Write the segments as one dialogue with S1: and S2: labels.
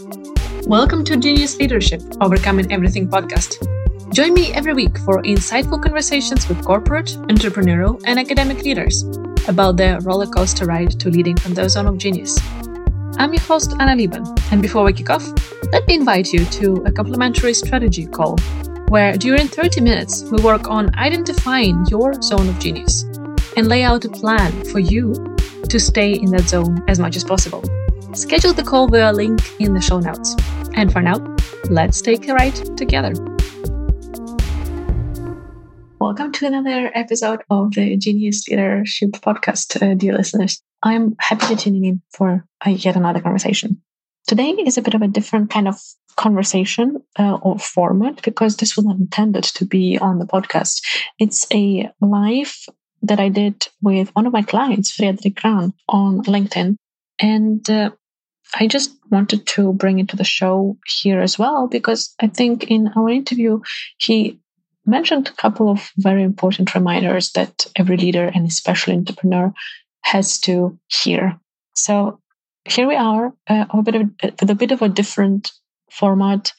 S1: Welcome to Genius Leadership Overcoming Everything podcast. Join me every week for insightful conversations with corporate, entrepreneurial, and academic leaders about their roller coaster ride to leading from the zone of genius. I'm your host, Anna Lieben, and before we kick off, let me invite you to a complimentary strategy call where during 30 minutes we work on identifying your zone of genius and lay out a plan for you to stay in that zone as much as possible. Schedule the call via a link in the show notes. And for now, let's take a ride together. Welcome to another episode of the Genius Leadership Podcast, uh, dear listeners. I'm happy to tune in for uh, yet another conversation. Today is a bit of a different kind of conversation uh, or format because this was not intended to be on the podcast. It's a live that I did with one of my clients, Fredrik Gran, on LinkedIn. And uh, I just wanted to bring it to the show here as well because I think in our interview, he mentioned a couple of very important reminders that every leader and especially entrepreneur has to hear. So here we are uh, a bit of, with a bit of a different format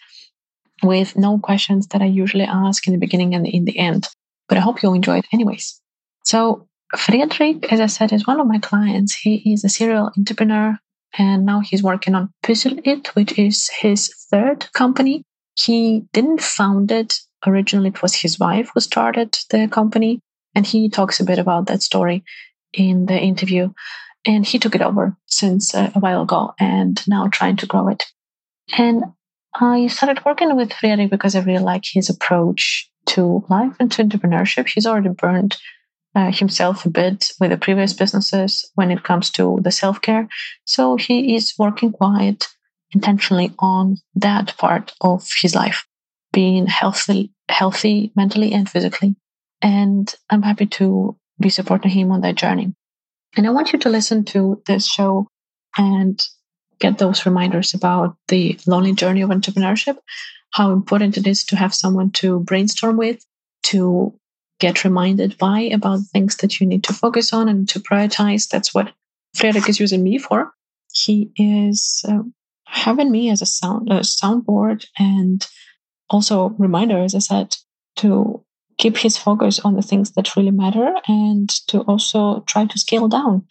S1: with no questions that I usually ask in the beginning and in the end. But I hope you'll enjoy it anyways. So Fredrik, as I said, is one of my clients. He is a serial entrepreneur and now he's working on Puzzle It, which is his third company. He didn't found it originally; it was his wife who started the company, and he talks a bit about that story in the interview. And he took it over since uh, a while ago, and now trying to grow it. And I started working with Fredrik because I really like his approach to life and to entrepreneurship. He's already burned uh, himself a bit with the previous businesses when it comes to the self care. So he is working quite intentionally on that part of his life, being healthy, healthy mentally and physically. And I'm happy to be supporting him on that journey. And I want you to listen to this show and get those reminders about the lonely journey of entrepreneurship, how important it is to have someone to brainstorm with, to get reminded by about things that you need to focus on and to prioritize. That's what Fredrik is using me for. He is uh, having me as a sound a soundboard and also reminder, as I said, to keep his focus on the things that really matter and to also try to scale down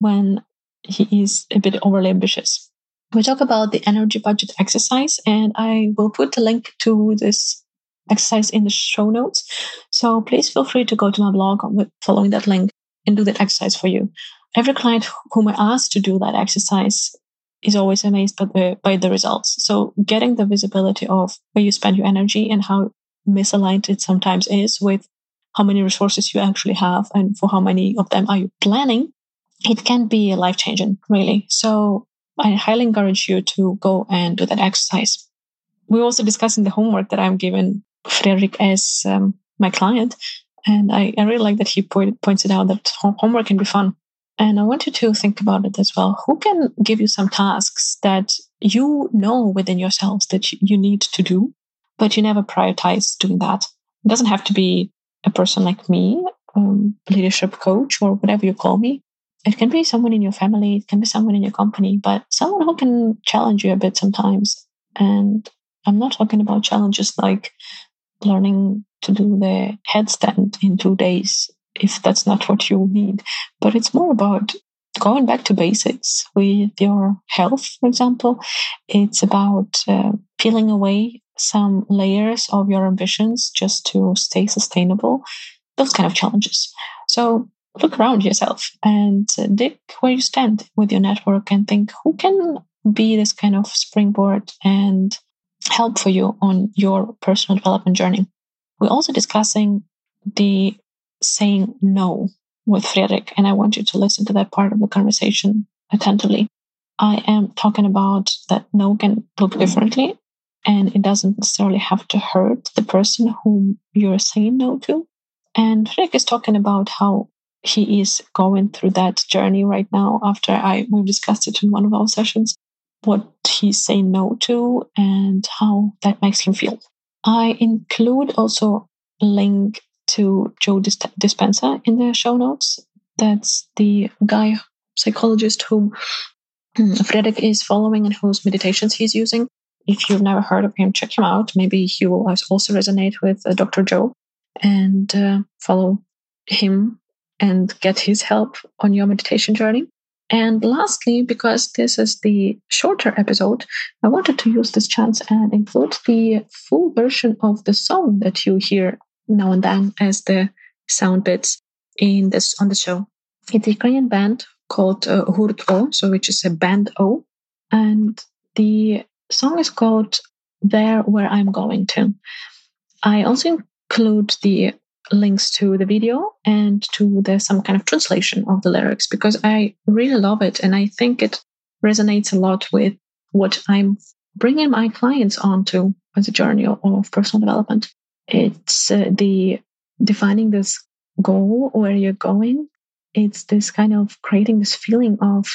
S1: when he is a bit overly ambitious. We talk about the energy budget exercise, and I will put the link to this exercise in the show notes. So please feel free to go to my blog following that link and do that exercise for you. Every client whom I ask to do that exercise is always amazed by the, by the results. So getting the visibility of where you spend your energy and how misaligned it sometimes is with how many resources you actually have and for how many of them are you planning, it can be life changing, really. So I highly encourage you to go and do that exercise. We're also discussing the homework that I'm given Fredrik as um, my client. And I, I, really like that he point, pointed out that homework can be fun. And I want you to think about it as well. Who can give you some tasks that you know within yourselves that you need to do, but you never prioritize doing that? It doesn't have to be a person like me, um, leadership coach, or whatever you call me. It can be someone in your family, it can be someone in your company, but someone who can challenge you a bit sometimes. And I'm not talking about challenges like learning to do the headstand in two days if that's not what you need. But it's more about going back to basics with your health, for example. It's about uh, peeling away some layers of your ambitions just to stay sustainable, those kind of challenges. So look around yourself and uh, dig where you stand with your network and think who can be this kind of springboard and help for you on your personal development journey. We're also discussing the saying no with Fredrik, and I want you to listen to that part of the conversation attentively. I am talking about that no can look differently, and it doesn't necessarily have to hurt the person whom you're saying no to. And Fredrik is talking about how he is going through that journey right now after I we've discussed it in one of our sessions what he's saying no to and how that makes him feel. I include also a link to Joe Dispenza in the show notes. That's the guy psychologist whom
S2: Fredrik is following and whose meditations he's using. If you've never heard of him, check him out. Maybe he will also resonate with uh, Dr. Joe and uh, follow him and get his help on your meditation journey. And lastly, because this is the shorter episode, I wanted to use this chance and include the full version of the song that you hear now and then as the sound bits in this on the show. It's a Ukrainian band called uh, Hurt O, so which is a band O, and the song is called "There Where I'm Going to." I also include the links to the video and to the some kind of translation of the lyrics because I really love it and I think it resonates a lot with what I'm bringing my clients onto as a journey of personal development. It's uh, the defining this goal where you're going. It's this kind of creating this feeling of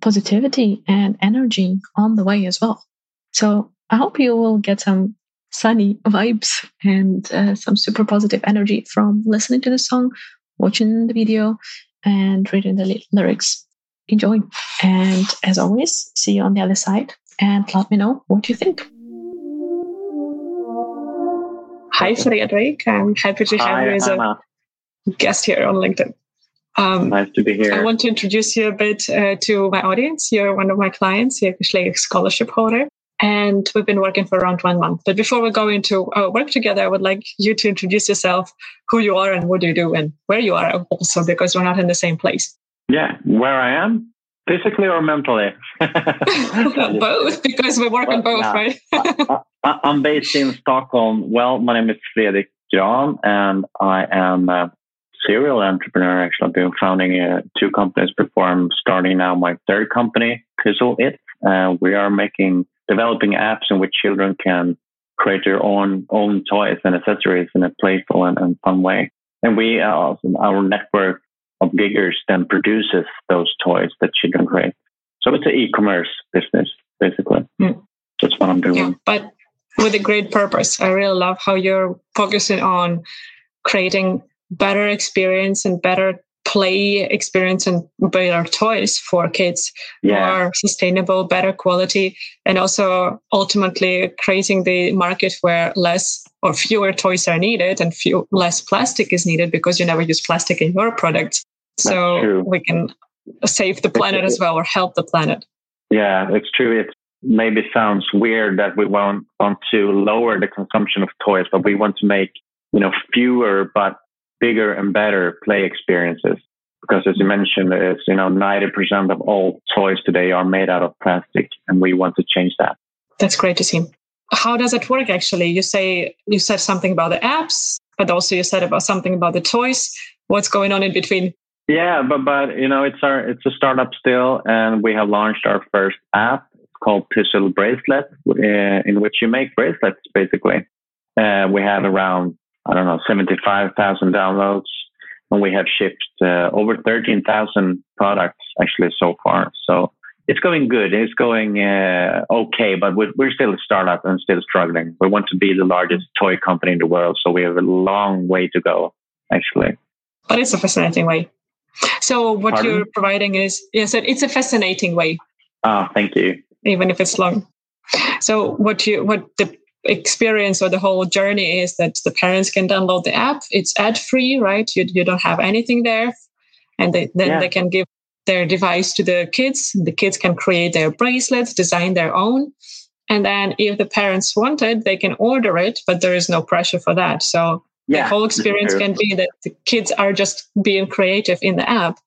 S2: positivity and energy on the way as well. So I hope you will get some sunny vibes and uh, some super positive energy from listening to the song, watching the video, and reading the lyrics. Enjoy. And as always, see you on the other side and let me know what you think. Hi, Fredrik. I'm happy to have Hi, you as Anna. a guest here on LinkedIn.
S3: Um, nice to be here.
S2: I want to introduce you a bit uh, to my audience. You're one of my clients. You're a scholarship holder and we've been working for around one month. But before we go into our work together, I would like you to introduce yourself, who you are, and what you do, and where you are also, because we're not in the same place.
S3: Yeah, where I am, physically or mentally?
S2: both, because we work well, on both, right?
S3: I, am based in Stockholm. Well, my name is Fredrik Gran, and I am a serial entrepreneur. Actually, I've been founding uh, two companies before I'm starting now my third company, Puzzle It. Uh, we are making developing apps in which children can create their own own toys and accessories in a playful and, and fun way. And we uh, our network of giggers then produces those toys that children create. So it's an e-commerce business basically. Mm. That's what I'm doing. Yeah,
S2: but with a great purpose. I really love how you're focusing on creating better experience and better play experience and better toys for kids yeah. more sustainable better quality and also ultimately creating the market where less or fewer toys are needed and few less plastic is needed because you never use plastic in your products so we can save the planet as well or help the planet.
S3: Yeah it's true. It maybe sounds weird that we want want to lower the consumption of toys but we want to make you know fewer but bigger and better play experiences. Because as you mentioned, it's, you know, 90% of all toys today are made out of plastic and we want to change that.
S2: That's great to see. How does it work actually? You say, you said something about the apps, but also you said about something about the toys. What's going on in between?
S3: Yeah, but, but, you know, it's our, it's a startup still and we have launched our first app. It's called Puzzle Bracelet, uh, in which you make bracelets basically. Uh, we have around I don't know, 75,000 downloads. And we have shipped uh, over 13,000 products actually so far. So it's going good. It's going uh, okay, but we're, we're still a startup and still struggling. We want to be the largest toy company in the world. So we have a long way to go, actually.
S2: But it's a fascinating way. So what Pardon? you're providing is, yes, it's a fascinating way.
S3: Ah, thank you.
S2: Even if it's long. So what you, what the experience or the whole journey is that the parents can download the app. It's ad free, right? You, you don't have anything there. And they, then yeah. they can give their device to the kids. The kids can create their bracelets, design their own. And then if the parents want it, they can order it, but there is no pressure for that. So yeah, the whole experience can be that the kids are just being creative in the app.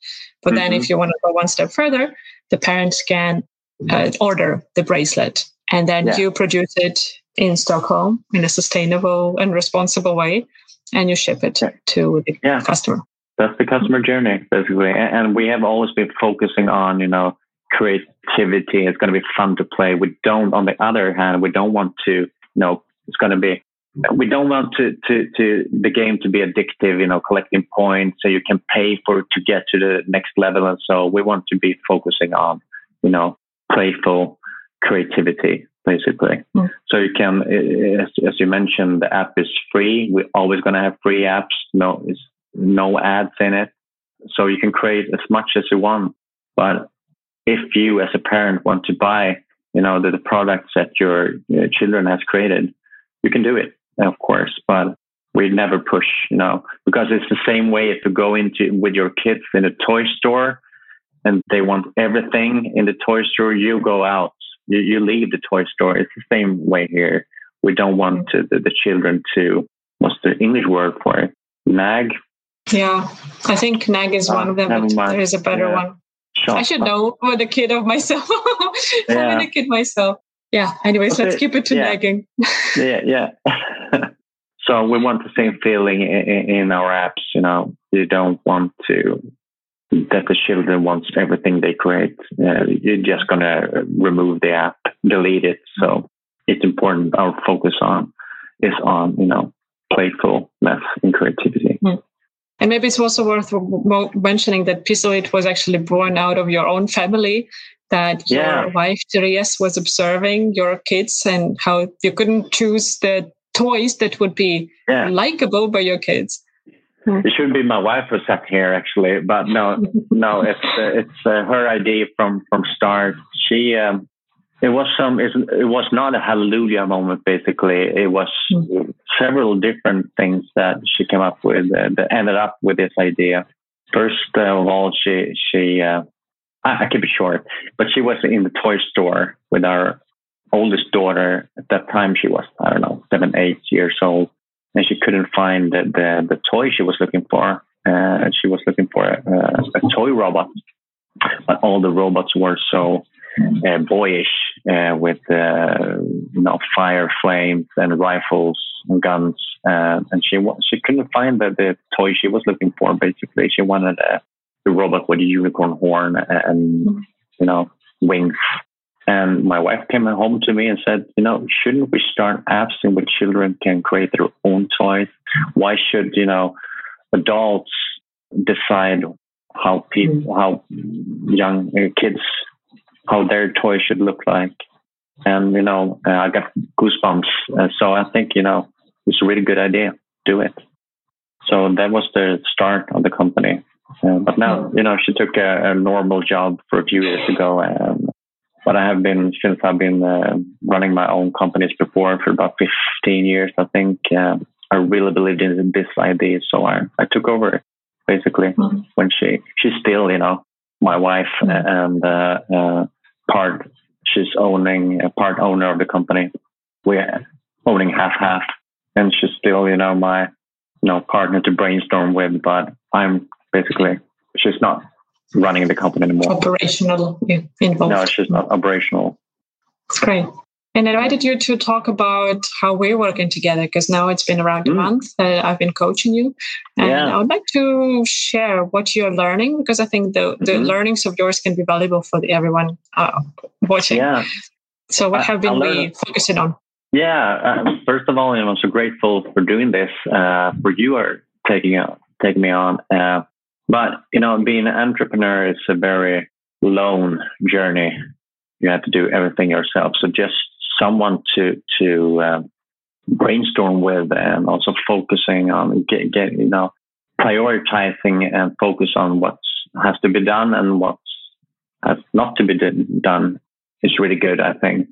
S2: But mm-hmm. then if you want to go one step further, the parents can uh, order the bracelet and then yeah. you produce it in Stockholm in a sustainable and responsible way, and you ship it to the yeah. customer.
S3: That's the customer journey, basically. And we have always been focusing on, you know, creativity. It's going to be fun to play. We don't, on the other hand, we don't want to, you know, it's going to be, we don't want to, to, to the game to be addictive, you know, collecting points so you can pay for to get to the next level. And so we want to be focusing on, you know, playful creativity basically. Mm. So you can, as, as, you mentioned, the app is free. We're always going to have free apps. No, it's no ads in it. So you can create as much as you want. But if you as a parent want to buy, you know, the, the products that your, your children has created, you can do it, of course, but we never push, you know, because it's the same way if you go into with your kids in a toy store and they want everything in the toy store, you go out, you, you leave the toy store. It's the same way here. We don't want to, the, the children to, what's the English word for it? Nag?
S2: Yeah, I think nag is one uh, of them, but there is a better yeah. one. Shut I should know for the kid of myself. yeah. Having a kid myself. Yeah. Anyways, let's keep it to
S3: yeah.
S2: nagging.
S3: yeah, yeah. so we want the same feeling in, in, our apps. You know, you don't want to that the children wants everything they create. Uh, you're just gonna remove the app, delete it. So it's important. Our focus on is on you know playfulness and creativity. Mm.
S2: And maybe it's also worth mentioning that Pistolit was actually born out of your own family, that yeah. your wife, Therese, was observing your kids and how you couldn't choose the toys that would be yeah. likable by your kids.
S3: It shouldn't be my wife who sat here actually, but no, no, it's uh, it's uh, her idea from from start. She um, it was some it was not a hallelujah moment basically. It was mm-hmm. several different things that she came up with uh, that ended up with this idea. First of all she she uh, I, I keep it short but she was in the toy store with our oldest daughter. At that time she was i don't know seven eight years old and she couldn't find the the, the toy she was looking for uh, she was looking for a, a toy robot but all the robots were so uh, boyish uh, with uh, you know fire flames and rifles and guns. Uh, and she she couldn't find the, the toy she was looking for. Basically, she wanted a, a robot with a unicorn horn and you know wings. And my wife came home to me and said, you know, shouldn't we start apps in which children can create their own toys? Why should you know adults decide how people, how young uh, kids how their toy should look like. And, you know, uh, I got goosebumps. Uh, so I think, you know, it's a really good idea. Do it. So that was the start of the company. Uh, but now, you know, she took a, a, normal job for a few years ago. And, but I have been, since I've been uh, running my own companies before for about 15 years, I think uh, I really believed in this idea. So I, I took over basically mm-hmm. when she, she's still, you know, my wife and uh, uh, part she's owning a part owner of the company. We're owning half half, and she's still you know my you know partner to brainstorm with. But I'm basically she's not running the company anymore.
S2: Operational involved.
S3: No, she's not operational.
S2: It's great. And I invited you to talk about how we're working together because now it's been around mm. a month that I've been coaching you. And yeah. I would like to share what you're learning because I think the, the mm-hmm. learnings of yours can be valuable for the, everyone uh, watching. Yeah. So, what have been we focusing on?
S3: Yeah. Uh, first of all, I'm so grateful for doing this, uh, for you are taking, out, taking me on. Uh, but, you know, being an entrepreneur is a very lone journey. You have to do everything yourself. So just someone to to um, brainstorm with and also focusing on get, get you know prioritizing and focus on what has to be done and what has not to be done is really good. I think.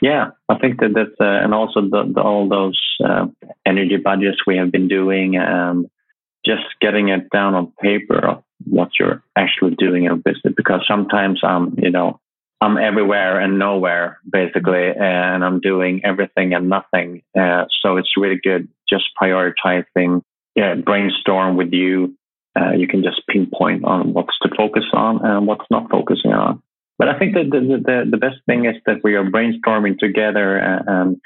S3: Yeah, I think that that's uh, and also the, the, all those uh, energy budgets we have been doing and just getting it down on paper of what you're actually doing in business because sometimes um you know I'm everywhere and nowhere basically, and I'm doing everything and nothing. Uh, so it's really good just prioritizing, yeah, brainstorm with you. Uh, you can just pinpoint on what's to focus on and what's not focusing on. But I think that the, the, the best thing is that we are brainstorming together and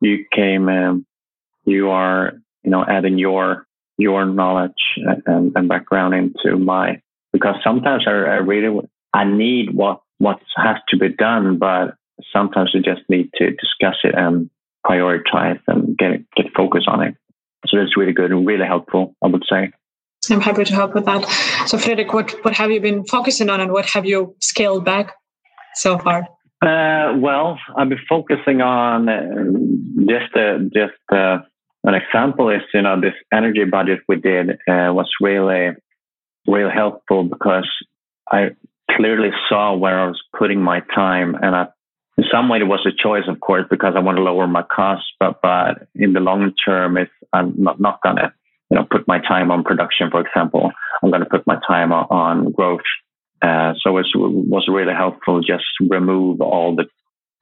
S3: you came, um, you are, you know, adding your, your knowledge and, and background into my, because sometimes I, I really, I need what what has to be done, but sometimes you just need to discuss it and prioritize and get get focus on it. So that's really good and really helpful, I would say.
S2: I'm happy to help with that. So, Fredrik, what what have you been focusing on, and what have you scaled back so far?
S3: Uh, well, I've been focusing on uh, just uh, just uh, an example is you know this energy budget we did uh, was really really helpful because I clearly saw where I was putting my time, and I, in some way it was a choice, of course, because I want to lower my costs. But but in the long term, if I'm not, not gonna you know put my time on production, for example, I'm gonna put my time on, on growth. Uh, so it was really helpful just remove all the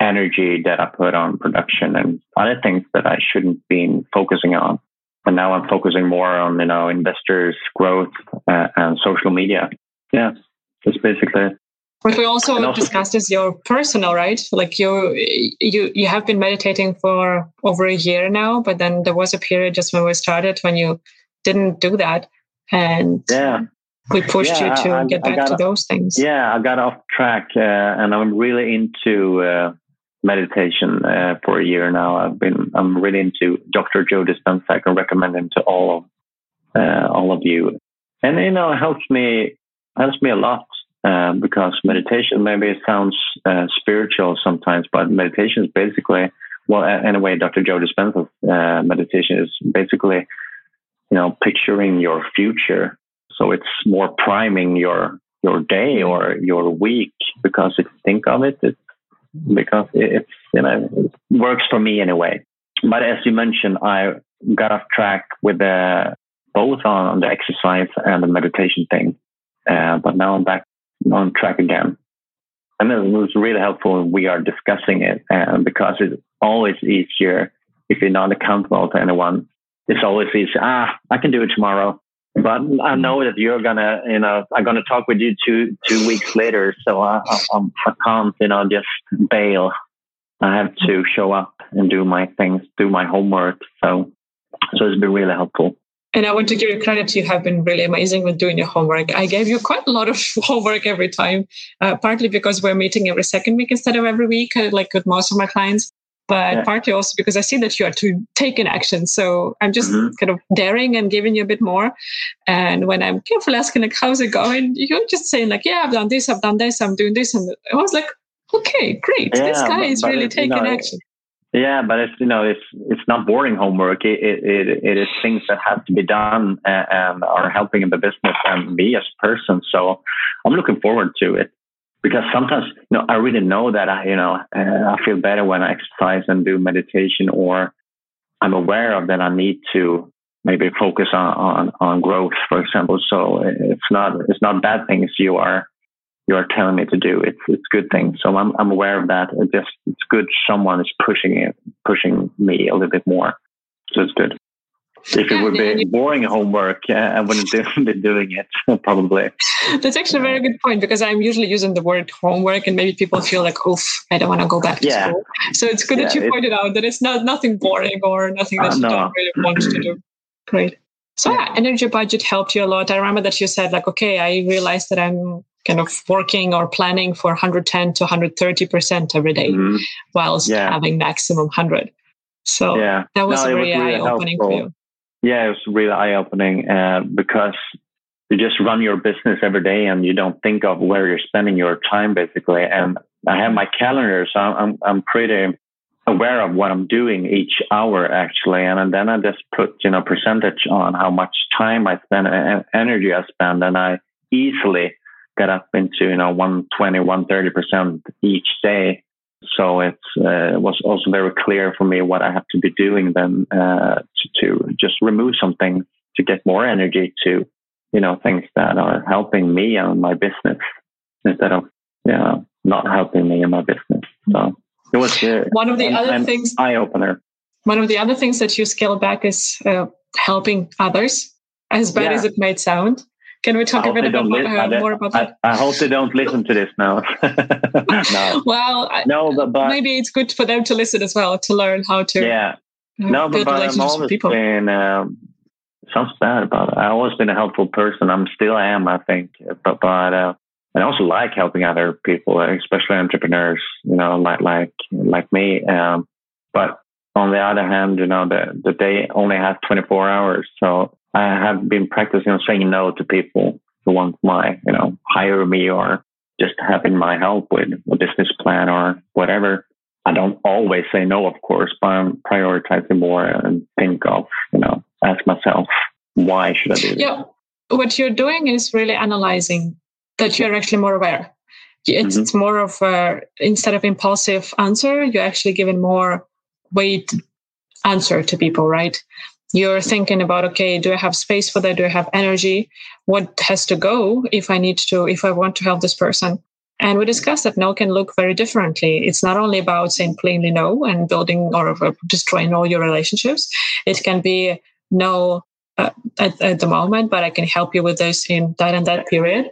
S3: energy that I put on production and other things that I shouldn't be focusing on. But now I'm focusing more on, you know, investors, growth, uh, and social media. Yeah, that's basically it.
S2: What we also, also discussed is your personal, right? Like you, you, you have been meditating for over a year now, but then there was a period just when we started when you didn't do that, and
S3: yeah,
S2: we pushed yeah, you to I, get back to those things.
S3: Yeah, I got off track, uh, and I'm really into uh, meditation uh, for a year now. I've been I'm really into Dr. Joe Dispenza. I can recommend him to all of uh, all of you, and you know it helps me helps me a lot uh, because meditation maybe it sounds uh, spiritual sometimes, but meditation is basically well anyway. Dr. Joe Dispenza's uh, meditation is basically you know picturing your future. So it's more priming your your day or your week because if you think of it, it's because it's you know it works for me anyway. But as you mentioned, I got off track with the both on the exercise and the meditation thing, uh, but now I'm back on track again. And it was really helpful. when We are discussing it uh, because it's always easier if you're not accountable to anyone. It's always easy. Ah, I can do it tomorrow. But I know that you're gonna, you know, I'm gonna talk with you two two weeks later, so I, I, I can't, you know, just bail. I have to show up and do my things, do my homework. So, so it's been really helpful.
S2: And I want to give you credit. You have been really amazing with doing your homework. I gave you quite a lot of homework every time, uh, partly because we're meeting every second week instead of every week, uh, like with most of my clients but yeah. partly also because I see that you are to take an action. So I'm just mm-hmm. kind of daring and giving you a bit more. And when I'm careful asking like, how's it going? You're just saying like, yeah, I've done this, I've done this, I'm doing this. And I was like, okay, great. Yeah, this guy but, is really taking you know, action.
S3: Yeah, but it's you know it's it's not boring homework. It it, it is things that have to be done and, and are helping in the business and me as a person. So I'm looking forward to it because sometimes you know I really know that I you know uh, I feel better when I exercise and do meditation or I'm aware of that I need to maybe focus on on, on growth for example. So it's not it's not bad things you are you are telling me to do. It's it's good things. So I'm I'm aware of that. It just it's good someone is pushing it pushing me a little bit more. So it's good if it would be boring homework, I wouldn't be doing it probably.
S2: That's actually a very good point because I'm usually using the word homework, and maybe people feel like, "Oof, I don't want to go back to yeah. school." So it's good yeah, that you pointed out that it's not nothing boring or nothing that uh, you no. don't really want to do. Great. So yeah, energy budget helped you a lot. I remember that you said like, "Okay, I realized that I'm." kind of working or planning for 110 to 130 percent every day, mm-hmm. whilst yeah. having maximum 100 so yeah. that was no, very really eye-opening for you
S3: yeah, it was really eye opening uh, because you just run your business every day and you don't think of where you're spending your time basically. And I have my calendar, so I'm I'm pretty aware of what I'm doing each hour actually, and then I just put you know percentage on how much time I spend and energy I spend, and I easily get up into you know 120, 130 percent each day so it uh, was also very clear for me what I have to be doing then uh, to, to, just remove something to get more energy to, you know, things that are helping me and my business instead of, you know, not helping me in my business. So it was uh,
S2: one of the an, other an things
S3: eye opener.
S2: One of the other things that you scale back is uh, helping others, as bad yeah. as it might sound. Can we talk a bit about, uh, more about that?
S3: I, I, hope they don't listen to this now.
S2: no. Well, no, but, but, maybe it's good for them to listen as well to learn how to.
S3: Yeah. Uh, no, but, but I'm always been. Um, sounds bad about it. I've always been a helpful person. I'm still am, I think. But but uh, I also like helping other people, especially entrepreneurs. You know, like like like me. Um, but on the other hand, you know, the the day only has 24 hours, so I have been practicing on saying no to people who want my, you know, hire me or just having my help with a business plan or whatever. I don't always say no, of course, but I'm prioritizing more and think of, you know, ask myself, why should I do this?
S2: Yeah. What you're doing is really analyzing that you're actually more aware it's mm-hmm. more of a instead of impulsive answer you're actually giving more weight answer to people right? You're thinking about okay do i have space for that? Do i have energy? What has to go if i need to if i want to help this person? And we discussed that no can look very differently. It's not only about saying plainly no and building or destroying all your relationships. It can be no uh, at, at the moment but i can help you with this in that and that period.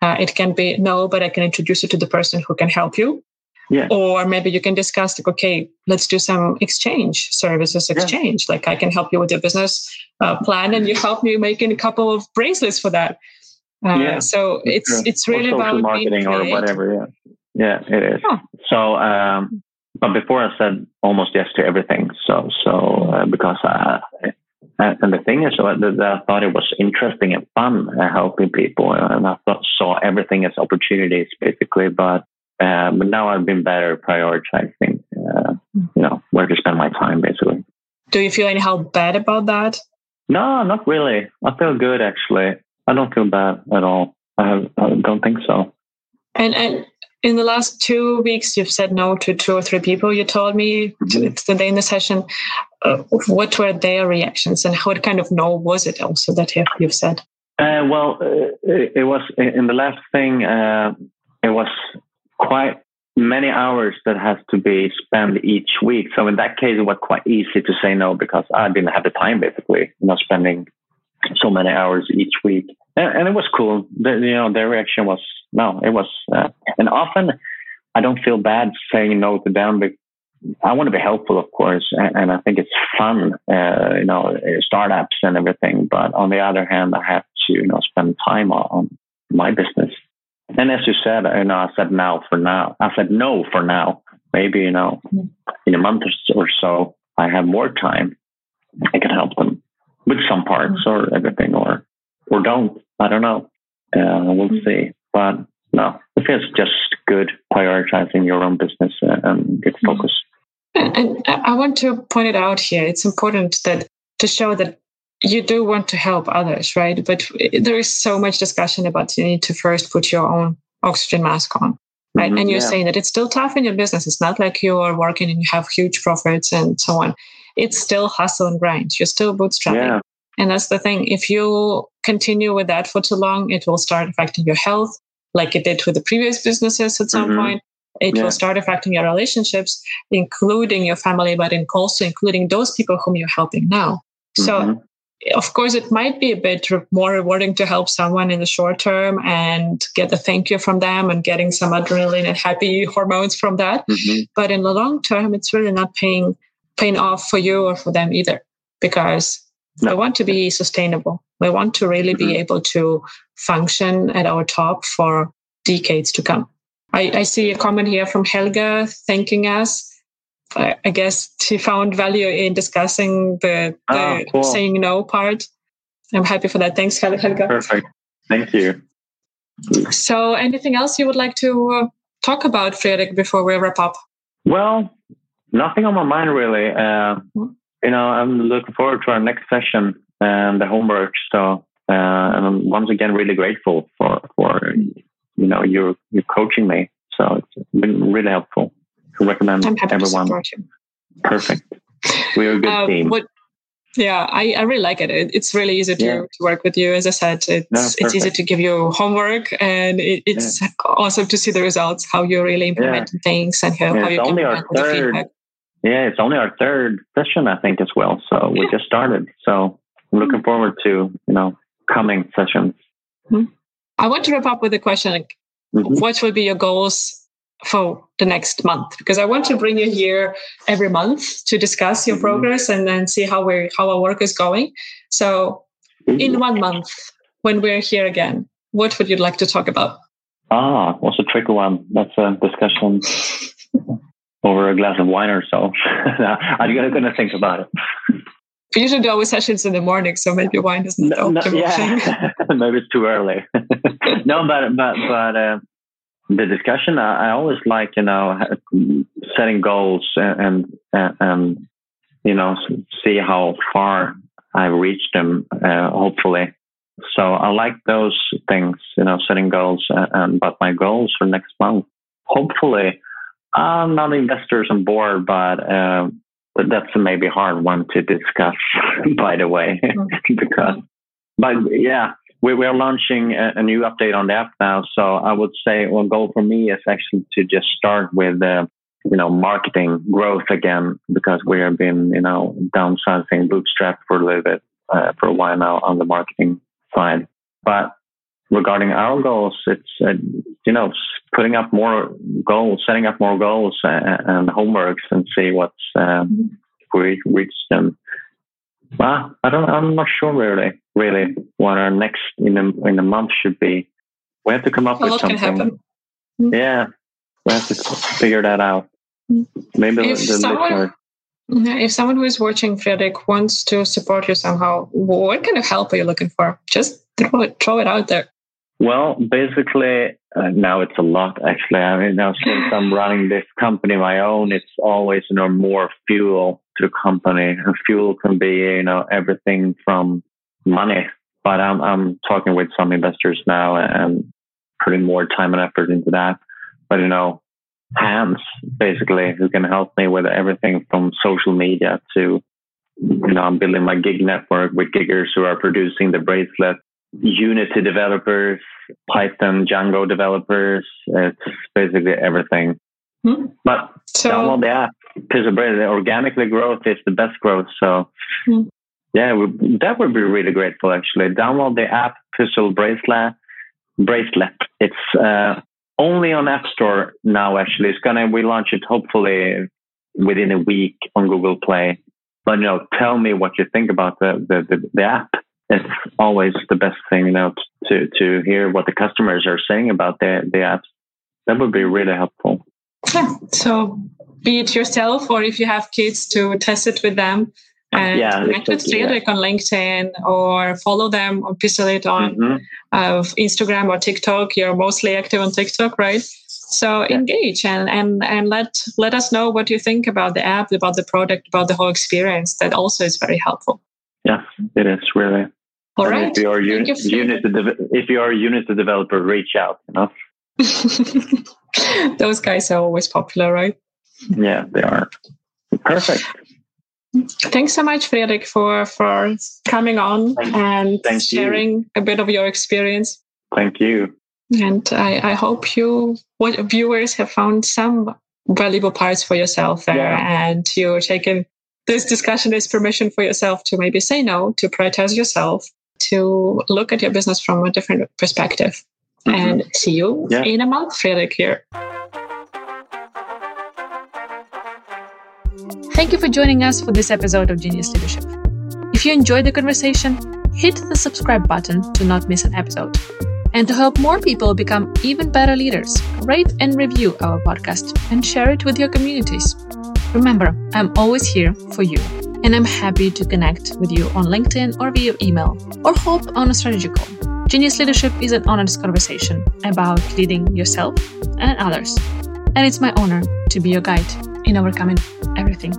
S2: Uh, it can be no, but I can introduce you to the person who can help you.
S3: Yeah.
S2: Or maybe you can discuss like, okay, let's do some exchange services exchange. Yeah. Like I can help you with your business uh, plan, and you help me making a couple of bracelets for that. Uh, yeah. So it's true. it's really about
S3: marketing or whatever. Yeah. Yeah, it is. Oh. So, um, but before I said almost yes to everything. So, so uh, because I, and the thing is that I thought it was interesting and fun uh, helping people, and I thought, saw everything as opportunities basically. But uh, but now I've been better prioritizing, uh, you know, where to spend my time basically.
S2: Do you feel anyhow bad about that?
S3: No, not really. I feel good actually. I don't feel bad at all. I, I don't think so.
S2: And and in the last two weeks, you've said no to two or three people. You told me mm-hmm. today in the session. Uh, what were their reactions, and what kind of no was it also that you've said?
S3: Uh, well, uh, it, was in the last thing. Uh, it was quite many hours that has to be spent each week. So in that case, it was quite easy to say no because I didn't have the time, basically, you know, spending so many hours each week, and, and it was cool. The, you know, their reaction was no, it was, uh, and often I don't feel bad saying no to them. But I want to be helpful, of course, and, and I think it's fun, uh, you know, startups and everything. But on the other hand, I have to, you know, spend time on, on my business. And as you said, you know, I said now for now. I said no for now. Maybe, you know, hmm. in a month or so, I have more time. I can help them with some parts hmm. or everything or, or don't. I don't know. Uh, we'll hmm. see. But no, it feels just good prioritizing your own business uh, and get focused.
S2: And I want to point it out here. It's important that to show that you do want to help others, right? But there is so much discussion about you need to first put your own oxygen mask on, right? Mm-hmm, and you're yeah. saying that it's still tough in your business. It's not like you are working and you have huge profits and so on. It's still hustle and grind. You're still bootstrapping. Yeah. And that's the thing. If you continue with that for too long, it will start affecting your health like it did with the previous businesses at some mm-hmm. point. It yeah. will start affecting your relationships, including your family, but also including those people whom you're helping now. So, mm-hmm. Of course, it might be a bit more rewarding to help someone in the short term and get a thank you from them and getting some adrenaline and happy hormones from that. Mm-hmm. But in the long term, it's really not paying paying off for you or for them either, because no. we want to be sustainable. We want to really be mm-hmm. able to function at our top for decades to come. I, I see a comment here from Helga thanking us. I, I, guess she found value in discussing the, the oh, cool. saying no part. I'm happy for that. Thanks, Helga.
S3: Perfect. Thank you.
S2: So, anything else you would like to uh, talk about, Fredrik, before we wrap up?
S3: Well, nothing on my mind really. Uh, mm-hmm. you know, I'm looking forward to our next session and the homework. So uh, and I'm once again really grateful for for you know you you coaching me. So it's been really helpful. Recommend everyone. Perfect. We're a good uh, team. What,
S2: yeah, I, I really like it. it. It's really easy to, yeah. to work with you. As I said, it's no, it's easy to give you homework, and it, it's yeah. awesome to see the results, how you're really implement yeah. things, and how, how you
S3: only our third, Yeah, it's only our third session, I think, as well. So we just started. So I'm looking forward to you know coming sessions.
S2: Mm-hmm. I want to wrap up with a question like, mm-hmm. what will be your goals for the next month? Because I want to bring you here every month to discuss your mm-hmm. progress and then see how we how our work is going. So, in mm-hmm. one month, when we're here again, what would you like to talk about?
S3: Ah, what's a tricky one? That's a discussion over a glass of wine or so. I'm going to think about it.
S2: We usually do our sessions in the morning, so maybe wine is not no, the optimal
S3: yeah. thing. maybe it's too early. no, but but but uh, the discussion, I, I, always like you know setting goals and and, and you know see how far I reached them. Uh, hopefully, So I like those things, you know, setting goals. And but my goals for next month, hopefully, I'm not investors on board, but uh, but that's a maybe hard one to discuss. by the way, because but yeah, we, we are launching a, a, new update on the app now. So I would say one goal for me is actually to just start with, uh, you know, marketing growth again, because we have been, you know, downsizing bootstrap for a little bit, uh, for a while now on the marketing side. But regarding our goals, it's, uh, you know, putting up more goals, setting up more goals and, and homeworks and see what's, uh, we reach them. Well, I don't, I'm not sure really really what our next in the in the month should be. We have to come up with something. Yeah, we have to figure that out. Mm. Maybe if the
S2: someone, listener. If someone who is watching Fredrik wants to support you somehow, what kind of help are you looking for? Just throw it, throw it out there.
S3: Well, basically, uh, now it's a lot actually. I mean, now since I'm running this company my own, it's always you know more fuel to the company, and fuel can be you know everything from money, but I'm, I'm talking with some investors now and putting more time and effort into that. But, you know, hands basically who can help me with everything from social media to, you know, I'm building my gig network with giggers who are producing the bracelet, Unity developers, Python, Django developers. It's basically everything. Hmm. But so, download the app. Because organically growth is the best growth. So hmm. Yeah, that would be really grateful actually. Download the app Puzzle Bracelet. Bracelet. It's uh, only on App Store now. Actually, it's gonna we launch it hopefully within a week on Google Play. But you know, tell me what you think about the the, the, the app. It's always the best thing, you know, to to hear what the customers are saying about the the apps. That would be really helpful.
S2: Yeah. So be it yourself or if you have kids to test it with them and yeah, connect with Fredrik yeah. on LinkedIn or follow them or Pistolit on mm-hmm. uh, Instagram or TikTok. You're mostly active on TikTok, right? So yeah. engage and, and and let let us know what you think about the app, about the product, about the whole experience. That also is very helpful.
S3: Yeah, it is really.
S2: All and right.
S3: If you're you unit, if you are a Unity developer, reach out. You
S2: know. Those guys are always popular, right?
S3: Yeah, they are. Perfect.
S2: Thanks so much, Fredrik, for for coming on Thank, and Thank sharing you. a bit of your experience.
S3: Thank you.
S2: And I, I hope you what viewers have found some valuable parts for yourself there yeah. and you're taking this discussion as permission for yourself to maybe say no, to prioritize yourself, to look at your business from a different perspective. Mm-hmm. And see you yeah. in a month, Fredrik here. Thank you for joining us for this episode of Genius Leadership. If you enjoyed the conversation, hit the subscribe button to not miss an episode. And to help more people become even better leaders, rate and review our podcast and share it with your communities. Remember, I'm always here for you, and I'm happy to connect with you on LinkedIn or via email or hop on a strategy call. Genius Leadership is an honest conversation about leading yourself and others. And it's my honor to be your guide in overcoming everything.